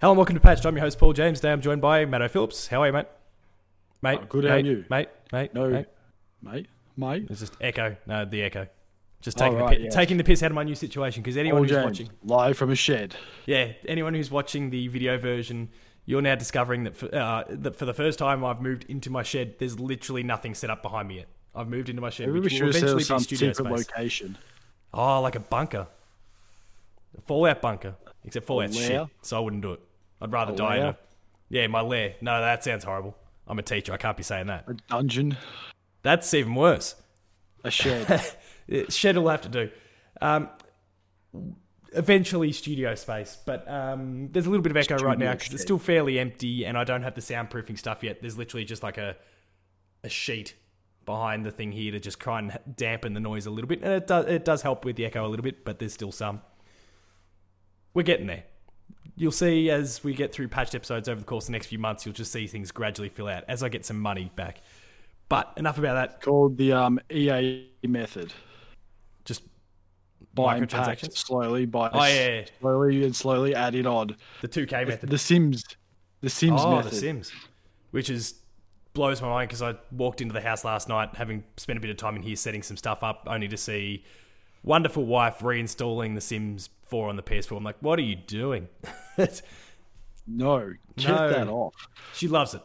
Hello and welcome to Patch. I'm your host Paul James. Today I'm joined by Matto Phillips. How are you, mate? Mate, Oh, good, how are mate, you? Mate, mate, No, mate. mate, mate. It's just echo. No, the echo. Just Oh, taking right, the pi- yes. taking the piss out of my new situation because anyone Paul who's James, watching, live from a shed. yeah, anyone who's watching the video version, you're now discovering that for, uh, that for the first time I've moved into my shed. There's literally nothing set up behind me yet. I've moved into my shed, Maybe which we will eventually set be some studio space. location. Oh, like a bunker, a Fallout bunker. Except Fallout's shit, so I wouldn't do it. I'd rather A die in a yeah, my lair. No, that sounds horrible. I'm a teacher. I can't be saying that. A dungeon, That's even worse. a shed. Shed will have to do. Um, eventually, studio space, but um, there's a little bit of echo right now because it's still fairly empty, and I don't have the soundproofing stuff yet. There's literally just like a a sheet behind the thing here to just try and dampen the noise a little bit, and it does it does help with the echo a little bit, but there's still some. We're getting there. You'll see as we get through patched episodes over the course of the next few months, you'll just see things gradually fill out as I get some money back. But enough about that. called the um, EA method. Just Buying microtransactions. slowly, by Oh, yeah, slowly and slowly added on. The 2K method. The Sims, the Sims oh, method. The Sims. Which is blows my mind because I walked into the house last night having spent a bit of time in here setting some stuff up, only to see wonderful wife reinstalling The Sims 4 on the PS4. I'm like, what are you doing? No, get No. that off. she loves it.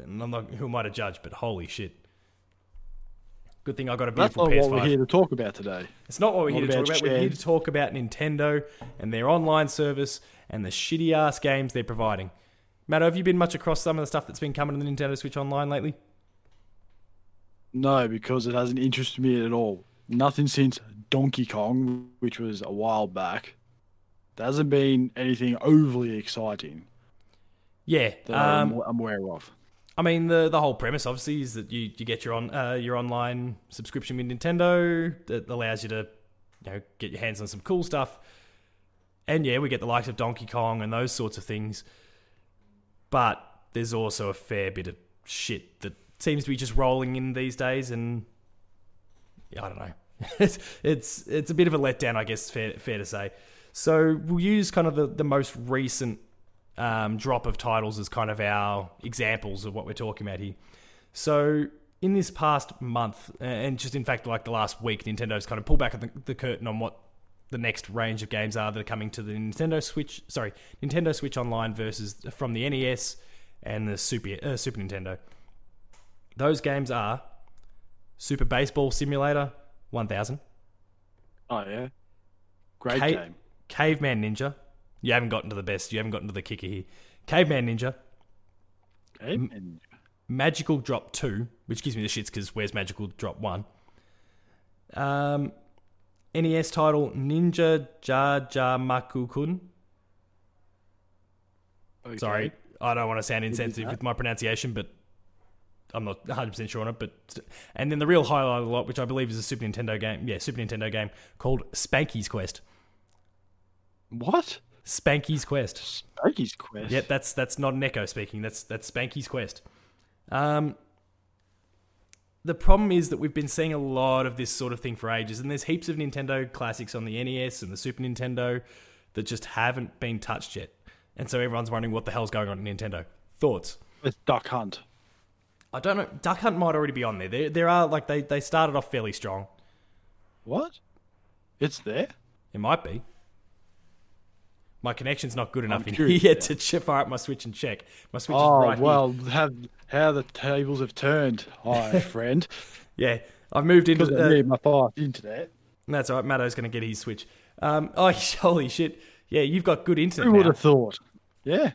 And I'm not, who am I to judge, but holy shit. Good thing I got a That's beautiful not PS5. what we're here to talk about today. It's not what we're Not here to talk about about. We're here to talk about Nintendo and their online service and the shitty ass games they're providing. Matt, have you been much across some of the stuff that's been coming to the Nintendo Switch Online lately? No, because it hasn't interested me at all. Nothing since Donkey Kong, which was a while back. There hasn't been anything overly exciting Yeah. Um, I'm, I'm aware of. I mean, the the whole premise obviously is that you, you get your on uh, your online subscription with Nintendo that allows you to you know get your hands on some cool stuff. And yeah, we get the likes of Donkey Kong and those sorts of things. But there's also a fair bit of shit that seems to be just rolling in these days, and yeah, I don't know. it's it's it's a bit of a letdown, I guess. Fair fair to say. So we'll use kind of the, the most recent um, drop of titles as kind of our examples of what we're talking about here. So in this past month, and just in fact like the last week, Nintendo's kind of pulled back the, the curtain on what the next range of games are that are coming to the Nintendo Switch. Sorry, Nintendo Switch Online versus from the NES and the Super uh, Super Nintendo. Those games are Super Baseball Simulator 1000, Oh yeah, great Ca- game. Caveman Ninja. You haven't gotten to the best. You haven't gotten to the kicker here. Caveman Ninja, and Magical Drop 2, which gives me the shits because where's Magical Drop 1? Um, NES title Ninja Jar Jar Makukun. okay. Sorry, I don't want to sound insensitive with my pronunciation, but I'm not 100% sure on it. But And then the real highlight of the lot, which I believe is a Super Nintendo game, yeah, Super Nintendo game called Spanky's Quest. What? Spanky's Quest. Spanky's Quest. Yep, that's that's not an echo speaking. That's that's Spanky's quest. Um, the problem is that we've been seeing a lot of this sort of thing for ages, and there's heaps of Nintendo classics on the NES and the Super Nintendo that just haven't been touched yet, and so everyone's wondering what the hell's going on in Nintendo. Thoughts? With Duck Hunt. I don't know. Duck Hunt might already be on there. There, there are like they they started off fairly strong. What? It's there. It might be. My connection's not good enough in here to fire up my Switch and check. My Switch Oh is right here. well, have how the tables have turned, hi friend. Yeah, I've moved into. the, need my fast internet. that's all right. Matto's going to get his Switch. Um, oh, holy shit! Yeah, you've got good internet Who would now. have thought? Yeah.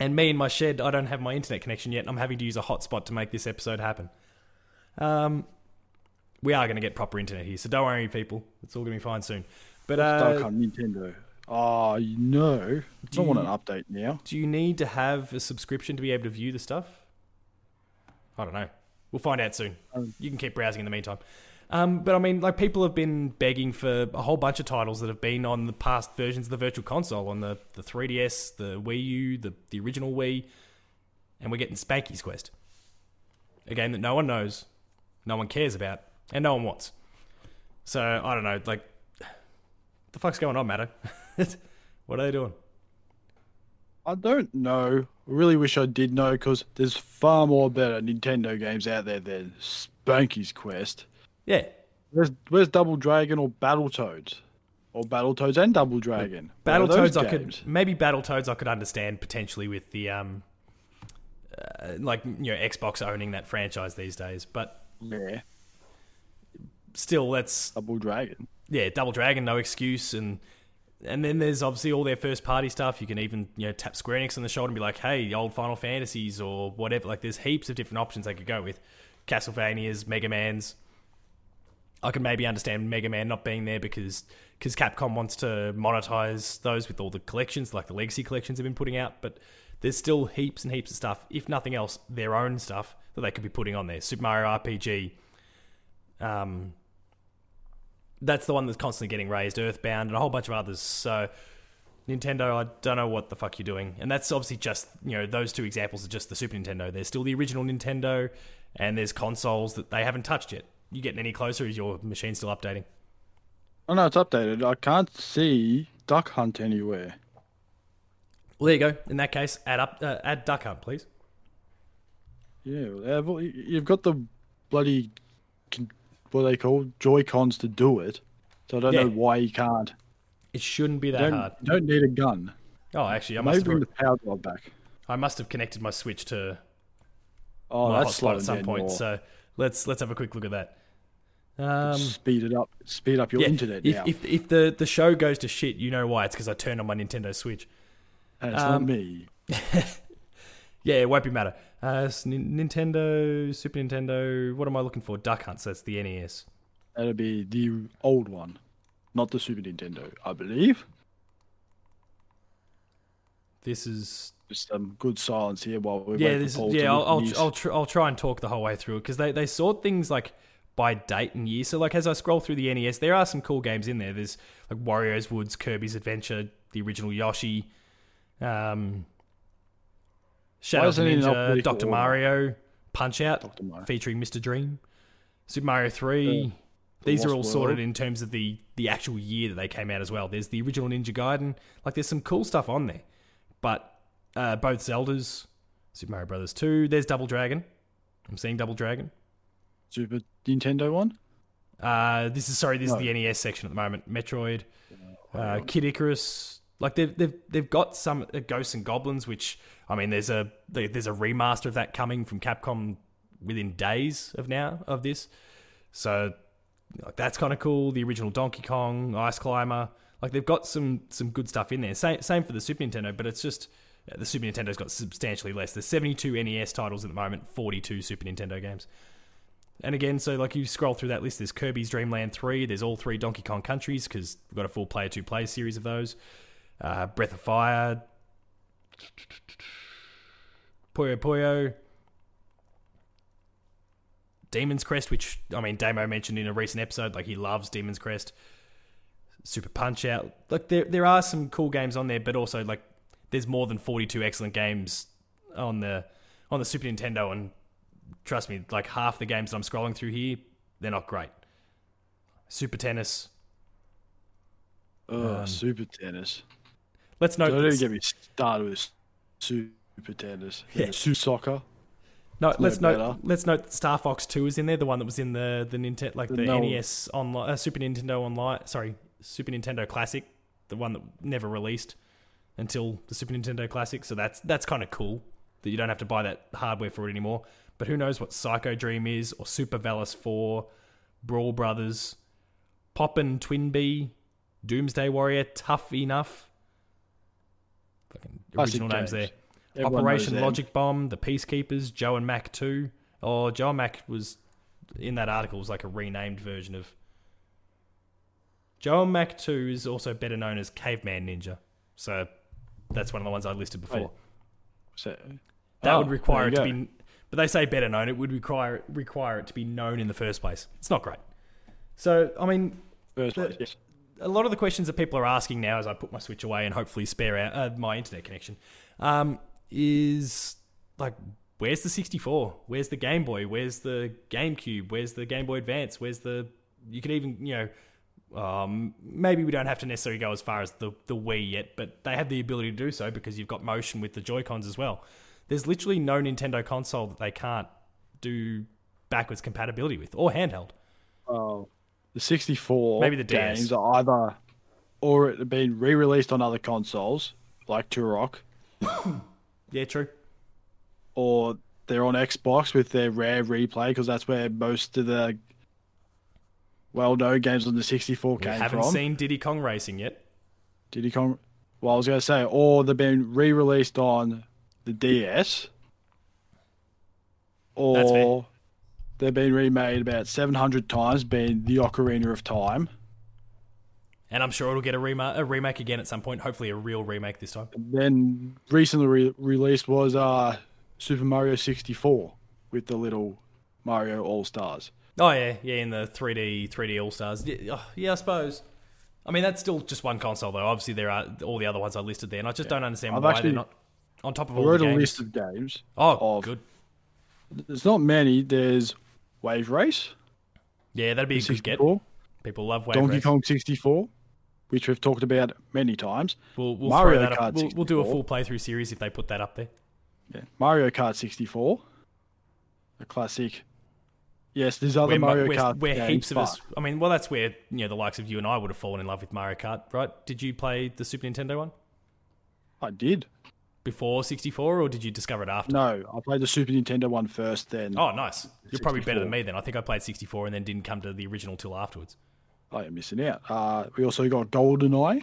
And me in my shed, I don't have my internet connection yet. and I'm having to use a hotspot to make this episode happen. Um, we are going to get proper internet here, so don't worry, people. It's all going to be fine soon. But uh, Hunt Nintendo. Oh no. I don't want an update now. do you need to have a subscription to be able to view the stuff? I don't know. We'll find out soon. Um, You can keep browsing in the meantime. Um, but I mean, like people have been begging for a whole bunch of titles that have been on the past versions of the Virtual Console, on the, the 3DS, the Wii U, the, the original Wii, and we're getting Spanky's Quest, a game that no one knows, no one cares about, and no one wants. So I don't know, like, the fuck's going on, Matto? what are they doing? I don't know. I really wish I did know because there's far more better Nintendo games out there than Spanky's Quest. Yeah, Where's Where's Double Dragon or Battletoads? Or Battletoads and Double Dragon? Where are those Battletoads I could maybe Battletoads I could understand potentially with the um, uh, like you know Xbox owning that franchise these days, but Yeah, still that's Double Dragon. yeah, Double Dragon, no excuse, and and then there's obviously all their first party stuff. You can even you know tap Square Enix on the shoulder and be like, hey, old Final Fantasies or whatever. Like there's heaps of different options they could go with. Castlevanias, Mega Man's. I can maybe understand Mega Man not being there because because Capcom wants to monetize those with all the collections, like the Legacy collections they've been putting out. But there's still heaps and heaps of stuff, if nothing else, their own stuff that they could be putting on there. Super Mario RPG, um, that's the one that's constantly getting raised. Earthbound and a whole bunch of others. So Nintendo, I don't know what the fuck you're doing. And that's obviously just you know those two examples are just the Super Nintendo. There's still the original Nintendo, and there's consoles that they haven't touched yet. You getting any closer? Is your machine still updating? Oh no, it's updated. I can't see Duck Hunt anywhere. Well, there you go. In that case, add up, uh, add Duck Hunt, please. Yeah, well, you've got the bloody what they call Joy Cons to do it. So I don't Yeah. know why you can't. It shouldn't be that don't, hard. you don't need a gun. Oh, actually, I Maybe must bring have, the power drive back. I must have connected my Switch to Oh, my that's hotspot at some point. So let's let's have a quick look at that. Um, speed it up. Speed up your yeah, internet if, now. if if the the show goes to shit, you know why? It's because I turned on my Nintendo Switch. That's um, not me. Yeah, it won't be matter. Uh, Nintendo, Super Nintendo. What am I looking for? Duck Hunt. So that's the NES. That'll be the old one, not the Super Nintendo, I believe. This is Just some good silence here while we yeah. wait This for Paul is, to yeah. I'll I'll. I'll, tr- I'll try and talk the whole way through it because they they sort things like by date and year. So like as I scroll through the NES, there are some cool games in there. There's like Wario's Woods, Kirby's Adventure, the original Yoshi, um, Shadow of the isn't it in Ninja, Doctor? Mario, Punch Out, featuring Mr. Dream, Super Mario Three. The- These are Lost all sorted in terms of the the actual year that they came out as well. There's the original Ninja Gaiden. Like there's some cool stuff on there, but uh, both Zeldas, Super Mario Brothers Two. There's Double Dragon. I'm seeing Double Dragon. Super Nintendo one. Uh, this is sorry, this No. is the NES section at the moment. Metroid, uh. Kid Icarus. Like they've they've they've got some uh, Ghosts and Goblins, which I mean, there's a there's a remaster of that coming from Capcom within days of now of this. So like, that's kind of cool. The original Donkey Kong, Ice Climber. Like they've got some some good stuff in there. Same same for the Super Nintendo, but it's just uh, the Super Nintendo's got substantially less. There's 72 NES titles at the moment, 42 Super Nintendo games. And again, so like you scroll through that list, there's Kirby's Dream Land 3, there's all three Donkey Kong countries because we've got a full player to play series of those. Uh, Breath of Fire, Puyo Puyo, Demon's Crest, which I mean Damo mentioned in a recent episode, like he loves Demon's Crest. Super Punch Out. Like there there are some cool games on there, but also like there's more than 42 excellent games on the on the Super Nintendo and trust me, like half the games that I'm scrolling through here, they're not great. Super Tennis. Oh, Um, Super Tennis. Let's note Don't even get me started with Super Tennis. Yeah. Super Soccer. No, no let's note. better. Let's note that Star Fox Two is in there. The one that was in the the Nintendo, like the, The no- NES online, uh, Super Nintendo online. Sorry, Super Nintendo Classic, the one that never released until the Super Nintendo Classic. So that's that's kind of cool that you don't have to buy that hardware for it anymore. But who knows what Psycho Dream is or Super Valis Four, Brawl Brothers, Poppin' Twin Twinbee, Doomsday Warrior, Tough Enough. Fucking original names there. Everyone Operation. Logic Bomb, The Peacekeepers, Joe and Mac 2. Or Joe and Mac was in that article was like a renamed version of Joe and Mac 2 is also better known as Caveman Ninja. So that's one of the ones I listed before. Wait. So, that Oh, would require it to be but they say better known, it would require require it to be known in the first place. It's not great. So, I mean. First the- place, yes. a lot of the questions that people are asking now as I put my Switch away and hopefully spare out uh, my internet connection um, is like, where's the 64? Where's the Game Boy? Where's the GameCube? Where's the Game Boy Advance? Where's the. You could even, you know, Um, maybe we don't have to necessarily go as far as the, the Wii yet, but they have the ability to do so because you've got motion with the Joy Cons as well. There's literally no Nintendo console that they can't do backwards compatibility with or handheld. Oh, the 64 Maybe the DS. games are either or it have been re-released on other consoles like Turok, Yeah, true. or they're on Xbox with their rare replay because that's where most of the well-known games on the 64 We came haven't from. seen Diddy Kong Racing yet. Diddy Kong. Well, I was going to say, or they've been re-released on the DS, or they've been remade about 700 times, being the Ocarina of Time. And I'm sure it'll get a, rema- a remake again at some point. Hopefully, a real remake this time. Then recently re- released was uh, Super Mario 64 with the little Mario All Stars. Oh yeah, yeah, in the 3D 3D All Stars. Yeah, oh, yeah, I suppose. I mean, that's still just one console though. Obviously, there are all the other ones I listed there, and I just don't understand I've why actually- they're not on top of I all wrote the a games. list of games. oh, of- good. There's not many. There's Wave Race, Yeah, that'd be a good get. 64, People love Wave Donkey Race. Kong 64, which we've talked about many times. We'll, we'll Mario throw that Kart up. We'll, we'll do a full playthrough series if they put that up there. Yeah. Mario Kart 64, a classic. Yes, there's other Where, Mario where, Kart where games, heaps of us. I mean, well, that's where you know the likes of you and I would have fallen in love with Mario Kart, right? Did you play the Super Nintendo one I did. Before 64, or did you discover it after? No, I played the Super Nintendo one first. Then Oh, nice. You're probably better than me then. I think I played 64 and then didn't come to the original till afterwards. oh, you're missing out. Uh, we also got GoldenEye.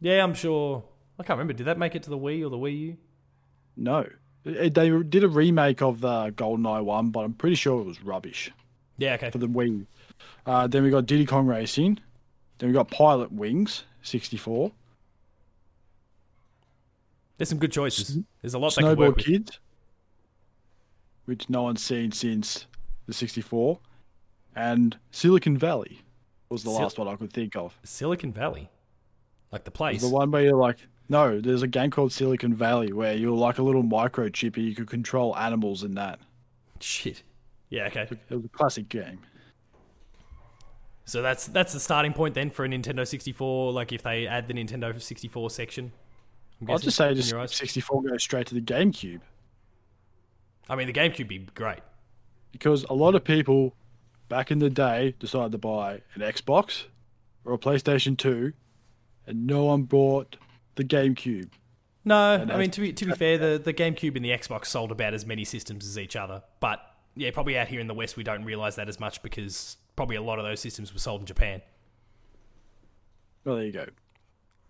Yeah, I'm sure. I can't remember. Did that make it to the Wii or the Wii U? No, they did a remake of the GoldenEye one, but I'm pretty sure it was rubbish Yeah, okay. for the Wii. Uh, then we got Diddy Kong Racing. Then we got Pilot Wings 64. There's some good choices. There's a lot they could work Snowboard with. Kids, which no one's seen since the 64, and Silicon Valley was the Sil- last one I could think of. Silicon Valley, like the place. The one where you're like, no, there's a game called Silicon Valley where you're like a little microchip and you could control animals in that. Shit. Yeah, okay. It was a classic game. So that's that's the starting point then for a Nintendo 64. Like if they add the Nintendo 64 section. I'll just say just 64 goes straight to the GameCube I mean, the GameCube be great. because a lot of people back in the day decided to buy an Xbox or a PlayStation 2 and no one bought the GameCube. No, And I mean to be to be fair, the the GameCube and the Xbox sold about as many systems as each other. But yeah, probably out here in the West we don't realize that as much because probably a lot of those systems were sold in Japan. Well, there you go.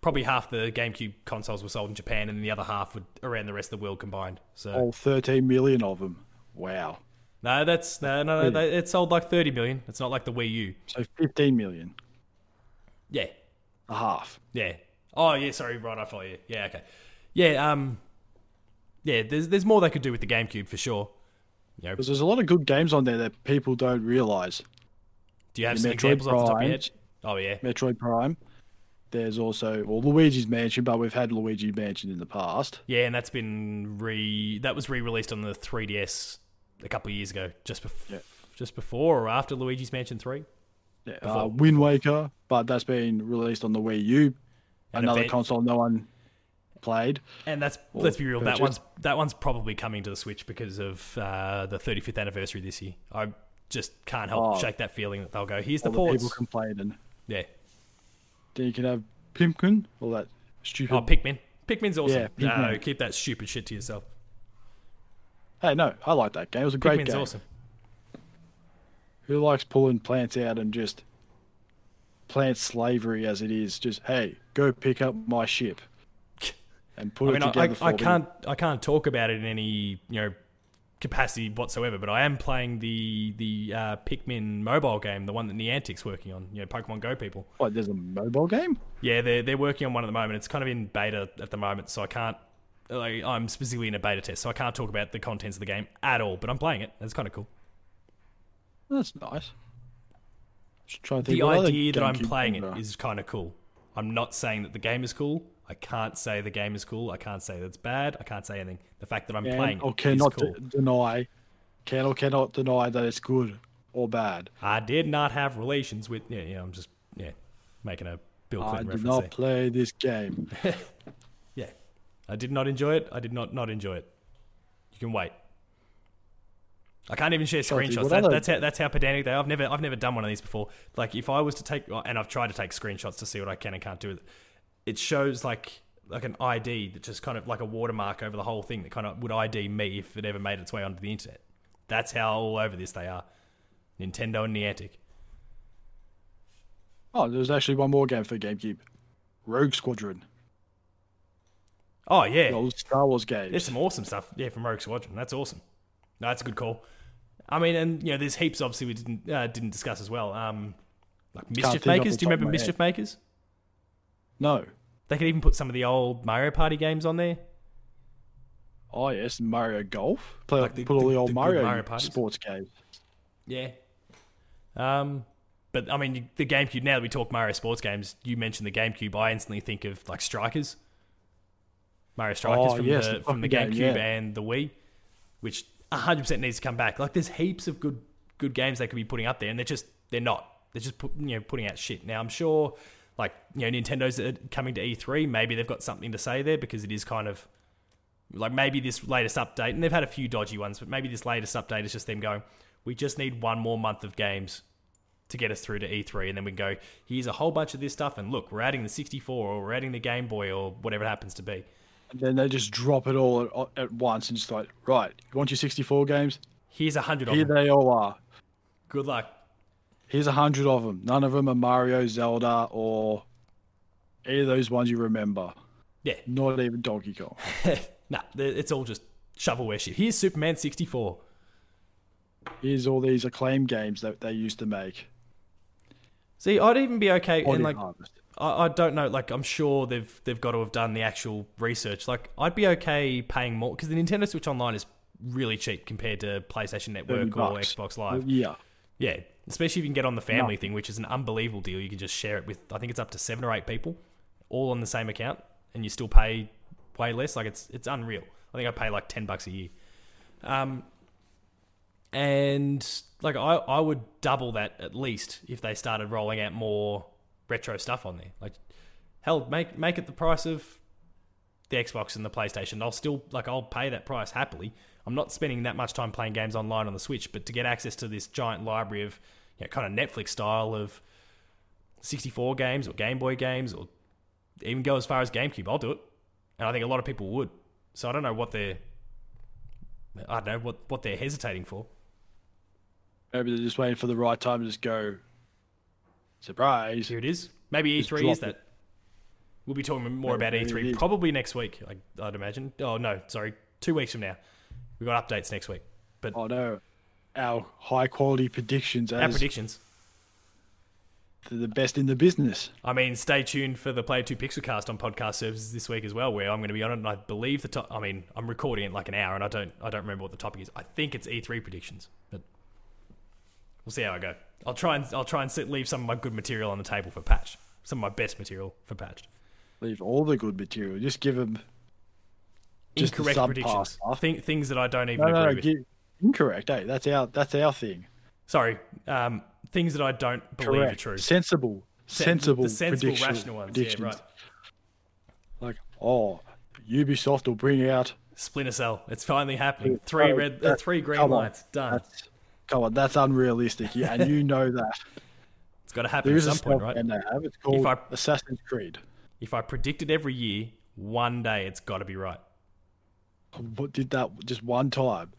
Probably half the GameCube consoles were sold in Japan, and the other half were around the rest of the world combined. So All 13 million of them. Wow. no, that's no, no, no. They, it sold like thirty million. It's not like the Wii U. So 15 million. Yeah, A half. Yeah. Oh yeah, sorry, right, I follow you. Yeah, okay. Yeah, um Yeah, there's there's more they could do with the GameCube for sure. You know, Because there's a lot of good games on there that people don't realize. do you have the some Metroid examples off the top of your Prime. head? Oh yeah. Metroid Prime. There's also well Luigi's Mansion, but we've had Luigi Mansion in the past. Yeah, and that's been re that was re-released on the 3DS a couple of years ago, just bef- Yeah. just before or after Luigi's Mansion 3. Yeah, Before- uh, Wind Waker, but that's been released on the Wii U, An another event- console no one played. And that's let's be real, that one's that one's probably coming to the Switch because of uh, the 35th anniversary this year. I just can't help Oh. shake that feeling that they'll go, here's the All the ports. people complaining. yeah. Then you can have Pimpkin, all that stupid. Oh, Pikmin. Pikmin's awesome. Yeah, No, keep that stupid shit to yourself. hey, no, I like that game. It was a great game. Pikmin's game. awesome. Who likes pulling plants out and just plant slavery as it is? Just hey, go pick up my ship and put I mean, it I, together I, for I can't I can't talk about it in any you know capacity whatsoever, but I am playing the the uh, Pikmin mobile game, the one that Niantic's working on. You know, Pokemon Go people. What? There's a mobile game? Yeah, they're they're working on one at the moment. It's kind of in beta at the moment, so I can't. Like, I'm specifically in a beta test, so I can't talk about the contents of the game at all. But I'm playing it. It's kind of cool. That's nice. Just trying to think The idea that I'm playing it is kind of cool. I'm not saying that the game is cool. I can't say the game is cool. I can't say that it's bad. I can't say anything. The fact that I'm Can playing or cannot cool. de- deny, can or cannot deny that it's good or bad. I did not have relations with. Yeah, yeah. I'm just yeah making a Bill Clinton I Clinton did reference not there. play this game. Yeah, I did not enjoy it. I did not not enjoy it. You can wait. I can't even share Trying to think, screenshots. That, that's how that's how pedantic they are. I've never I've never done one of these before. Like if I was to take oh, and I've tried to take screenshots to see what I can and can't do with it. It shows like like an ID that just kind of like a watermark over the whole thing that kind of would ID me if it ever made its way onto the internet. That's how all over this they are. Nintendo and Niantic. Oh, there's actually one more game for GameCube. Rogue Squadron. Oh yeah, The old Star Wars games. There's some awesome stuff, yeah, from Rogue Squadron. That's awesome. No, that's a good call. I mean, and you know, there's heaps obviously we didn't uh, didn't discuss as well. Um, like Mischief Makers. Do you remember Mischief Makers? No. They could even put some of the old Mario Party games on there. Oh yes, Mario Golf. Play Like the- put all the- the, old the Mario, Mario sports games. Yeah. Um, but I mean, the GameCube. Now that we talk Mario sports games, you mentioned the GameCube. I instantly think of like Strikers. Mario Strikers Oh, from yes, the the from the GameCube game, yeah. and the Wii, which 100 percent needs to come back. Like, there's heaps of good good games they could be putting up there, and they're just they're not. They're just put, you know putting out shit. Now I'm sure, like you know, Nintendo's uh, coming to E3. Maybe they've got something to say there because it is kind of like maybe this latest update, and they've had a few dodgy ones, but maybe this latest update is just them going, we just need one more month of games to get us through to E3, and then we can go, here's a whole bunch of this stuff, and look, we're adding the 64, or we're adding the Game Boy, or whatever it happens to be. And then they just drop it all at, at once and just like, right, you want your 64 games? Here's a hundred Here they all are. Good luck. Here's a hundred of them. None of them are Mario, Zelda, or any of those ones you remember. Yeah. Not even Donkey Kong. nah, it's all just shovelware shit. Here's Superman 64. Here's all these acclaim games that they used to make. See, I'd even be okay, Body and like, Harvest. I, I don't know. Like, I'm sure they've they've got to have done the actual research. Like, I'd be okay paying more because the Nintendo Switch Online is really cheap compared to PlayStation Network or. Xbox Live. Yeah. Yeah, especially if you can get on the family No. thing, which is an unbelievable deal. You can just share it with I think it's up to seven or eight people, all on the same account, and you still pay way less. Like it's it's unreal. I think I pay like ten bucks a year. Um, and like I I would double that at least if they started rolling out more retro stuff on there. Like hell, make make it the price of the Xbox and the PlayStation. I'll still like I'll pay that price happily. I'm not spending that much time playing games online on the Switch, but to get access to this giant library of you know, kind of Netflix style of 64 games or Game Boy games or even go as far as GameCube, I'll do it. And I think a lot of people would. So I don't know what they're I don't know what, what they're hesitating for. Maybe they're just waiting for the right time to just go. Surprise. Here it is. Maybe Just E3 is that. We'll be talking more about Maybe it E3 probably next week, I- I'd imagine. Oh, no, sorry. Two weeks from now. We've got updates next week. But Oh no. Our high quality predictions our predictions. the best in the business. I mean, stay tuned for the Player 2 Pixelcast on podcast services this week as well, where I'm going to be on it. And I believe the top. I mean, I'm recording it like an hour, and I don't. I don't remember what the topic is. I think it's E3 predictions, but we'll see how I go. I'll try and I'll try and sit, leave some of my good material on the table for patch. Some of my best material for Patch. Leave all the good material. Just give them. Just the Incorrect predictions. stuff. Think, things that I don't even No, no, agree no, with. gi- incorrect. Hey, that's our that's our thing. Sorry, um, things that I don't believe Correct. are true. Sensible, Sen- sensible, the sensible, prediction- rational ones. predictions. Yeah, right. Like, oh, Ubisoft will bring out. Splinter Cell. It's finally happening. Yeah, Three red, uh, three green come on. lights. Done. That's, come on, that's unrealistic, yeah, and you know that. It's got to happen There at some point, stealth right? game they have. It's called I- Assassin's Creed. If I predict it every year, one day it's got to be right. What did that just one time?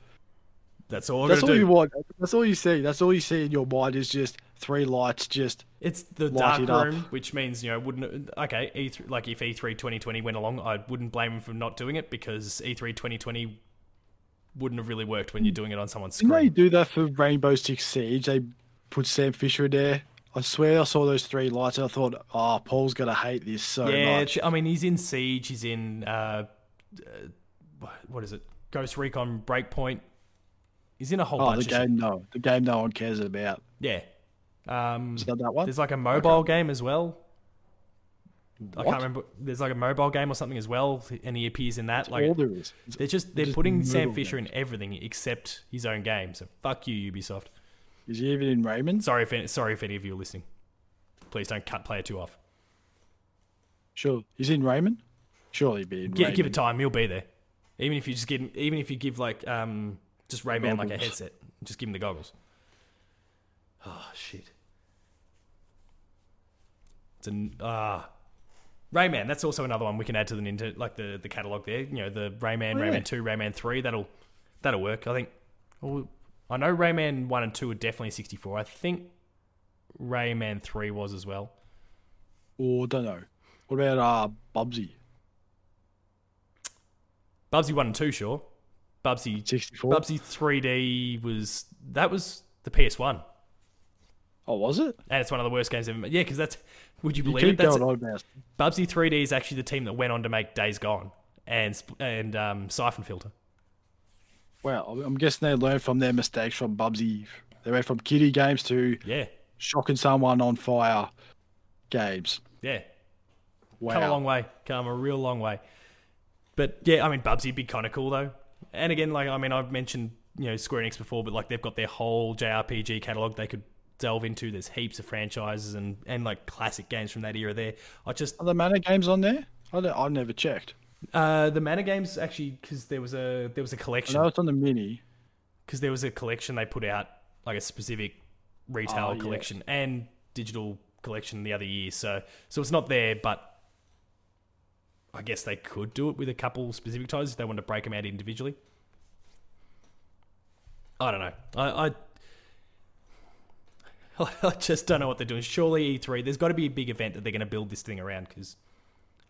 That's all That's all do. you want. That's all you see. That's all you see in your mind is just three lights. Just It's the dark it up. room, which means you know wouldn't okay E3 like if E E3 2020 went along, I wouldn't blame him for not doing it because E E3 2020 wouldn't have really worked when you're doing it on someone's didn't they do that for Rainbow Six Siege? They put Sam Fisher in there. I swear I saw those three lights and I thought, oh, Paul's gonna hate this so yeah, much. I mean he's in Siege, he's in uh, uh, what is it? Ghost Recon Breakpoint. He's in a whole Oh, bunch the game, no, the game no one cares about. Yeah. Um, Is that that one? There's like a mobile game as well. I can't remember. There's like a mobile game or something as well, and he appears in that. Like All there is. they're just they're just putting Sam Fisher in everything except his own game. So fuck you, Ubisoft. Is he even in Rayman? Sorry if any, sorry if any of you are listening. Please don't cut player two off. Sure. He's in Rayman? Surely he'd be in Gi- Rayman. give it time, he'll be there. Even if you just give, even if you give like um just Rayman like a headset, just give him the goggles. Oh shit! It's an ah. Rayman, that's also another one we can add to the Nintendo, like the, the catalog there. You know, the Rayman, Oh, yeah. Rayman Two, Rayman Three. That'll that'll work. I think. Well, I know Rayman One and Two are definitely sixty four. I think Rayman Three was as well. Or, don't know. What about uh, Bubsy? Bubsy One and Two, sure. Bubsy 64? Bubsy 3D was that was the PS1, Oh, was it? and it's one of the worst games ever made. Yeah, because that's would you You believe it? That's going on about Bubsy 3D is actually the team that went on to make Days Gone and and um, Syphon Filter. Well, I'm guessing they learned from their mistakes from Bubsy. They went from kiddie games to Yeah, shocking someone on fire games. yeah, Wow. come a long way, come a real long way. But yeah, I mean Bubsy'd be kind of cool though. And again, like I mean, I've mentioned you know Square Enix before, but like they've got their whole JRPG catalog they could delve into. There's heaps of franchises and and like classic games from that era there. I just Are the mana games on there? I I've never checked. Uh, the mana games actually because there was a there was a collection No, it's on the mini. because there was a collection they put out like a specific retail Oh, yeah. collection and digital collection the other year. So so it's not there, but I guess they could do it with a couple specific titles if they wanted to break them out individually. I don't know. I. I I just don't know what they're doing. Surely E3, there's got to be a big event that they're going to build this thing around because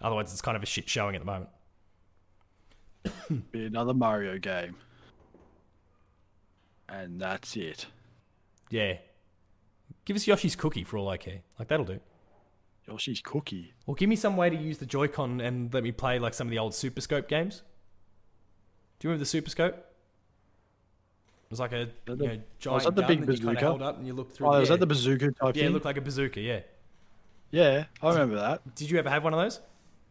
otherwise it's kind of a shit showing at the moment. Be another Mario game. And that's it. Yeah. Give us Yoshi's cookie for all I care. Like that'll do. Oh, Yoshi's Cookie. Or give me some way to use the Joy-Con and let me play like some of the old Super Scope games. Do you remember the Super Scope? It was like a the- you know, giant that the gun big that you kind of bazooka? held up and you looked through. Oh, the was yeah. that the bazooka type yeah, it looked like a bazooka. Yeah. yeah, I remember that. Did you ever have one of those?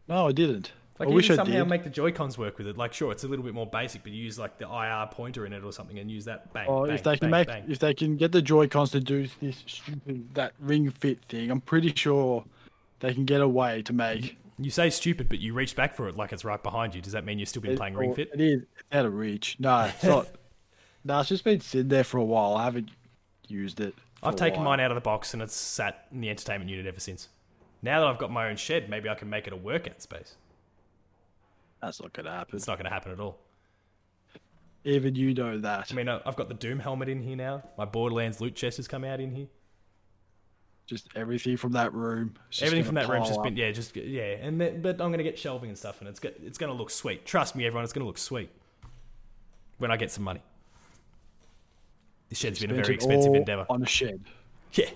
No, I didn't. Like I you wish can I somehow did. make the Joy Cons work with it. Like, sure, it's a little bit more basic, but you use like the IR pointer in it or something, and use that. Bang, Oh, bang, if they can make, bang. if they can get the Joy Cons to do this stupid that ring fit thing, I'm pretty sure they can get away to make. You say stupid, but you reach back for it like it's right behind you. Does that mean you've still been it- playing Ring Fit? It is it's out of reach. No, it's not. no, it's just been sitting there for a while. I haven't used it. I've taken while. mine out of the box and it's sat in the entertainment unit ever since. Now that I've got my own shed, maybe I can make it a workout space. That's not gonna happen. It's not going to happen at all. Even you know that. I mean, uh, I've got the Doom helmet in here now. My Borderlands loot chest has come out in here. Just everything from that room. Everything from that room's just been yeah, just yeah. And then, but I'm going to get shelving and stuff, and it's go, it's going to look sweet. Trust me, everyone, it's going to look sweet when I get some money. This shed's been a very expensive endeavor. on a shed. Yeah.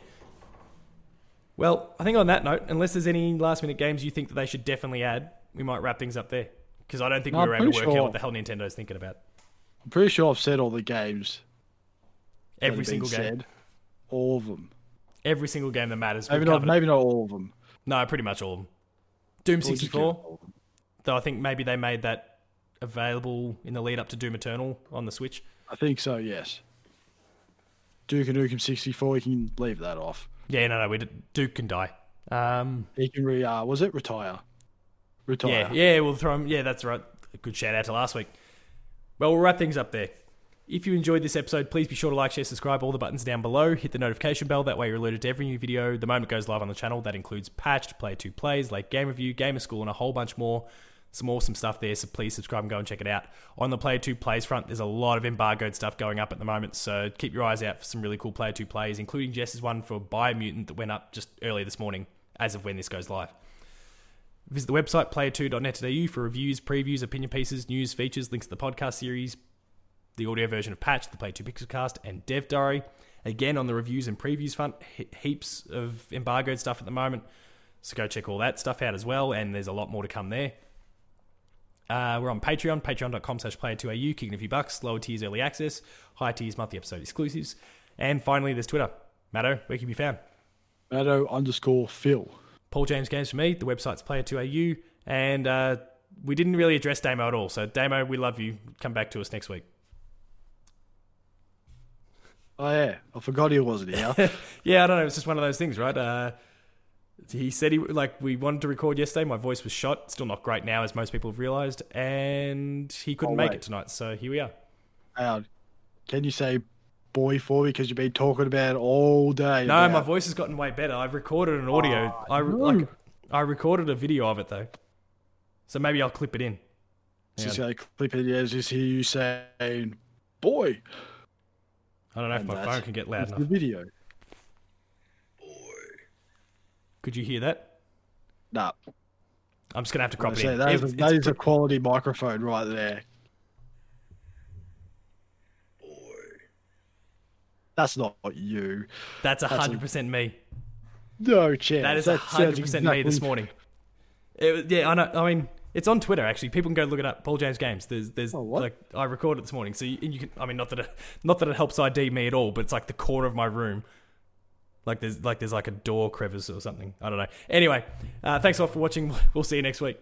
Well, I think on that note, unless there's any last minute games you think that they should definitely add, we might wrap things up there. Because I don't think No, we were able to work out what the hell Nintendo's thinking about. I'm pretty sure I've said all the games. Every single game. said. All of them. Every single game that matters. Maybe not. Maybe not all of them. No, pretty much all of them. Doom 64, all of them. though I think maybe they made that available in the lead up to Doom Eternal on the Switch. I think so. Yes. Duke and Nukem 64. You can leave that off. Yeah, no, no, we did, Duke can die. Um, He can re. Uh, was it retire? Retire. yeah, yeah, we'll throw him. Yeah, that's right. A good shout out to last week. Well, we'll wrap things up there. If you enjoyed this episode, please be sure to like, share, subscribe, all the buttons down below. Hit the notification bell, that way you're alerted to every new video the moment goes live on the channel. That includes patched, player two plays, like game review, gamer school, and a whole bunch more. Some awesome stuff there, so please subscribe and go and check it out. On the player two plays front, there's a lot of embargoed stuff going up at the moment, so keep your eyes out for some really cool player two plays, including Jess's one for Biomutant that went up just earlier this morning, as of when this goes live. Visit the website player2.net.au for reviews, previews, opinion pieces, news, features, links to the podcast series, the audio version of Patch, the Play 2 Pixelcast, and Dev Diary. Again, on the reviews and previews front, he- heaps of embargoed stuff at the moment. So go check all that stuff out as well, and there's a lot more to come there. Uh, we're on Patreon, patreon.com slash player2au, kicking a few bucks, lower tiers early access, high tiers monthly episode exclusives. And finally, there's Twitter. Matto, where can you be found? Matto underscore Phil. Paul James Games for me. The website's player2au. And uh, we didn't really address Damo at all. So, Damo, we love you. Come back to us next week. Oh yeah, I forgot he wasn't here. yeah, I don't know. It's just one of those things, right? Uh, he said he like we wanted to record yesterday. My voice was shot. Still not great now, as most people have realised, and he couldn't Oh, make it tonight. So here we are. Can you say boy for me because you've been talking about it all day? No, my voice has gotten way better. I've recorded an audio. Oh, I no. like I recorded a video of it though, so maybe I'll clip it in. Just Yeah. clip it. Yeah, just hear you saying, "Boy." I don't know if And my phone can get loud That's the video. Boy. Could you hear that? Nah, I'm just gonna have to crop it say, in. that is, a, that is a quality microphone right there. Boy. That's not you. That's hundred percent me. No chance. That is hundred percent me this morning. It, yeah, I know. I mean, it's on Twitter actually. People can go look it up. Paul James Games. There's, there's Oh, like I recorded it this morning, so you, you can. I mean, not that it, not that it helps ID me at all, but it's like the corner of my room. Like there's like there's like a door crevice or something. I don't know. Anyway, uh, thanks a lot for watching. We'll see you next week.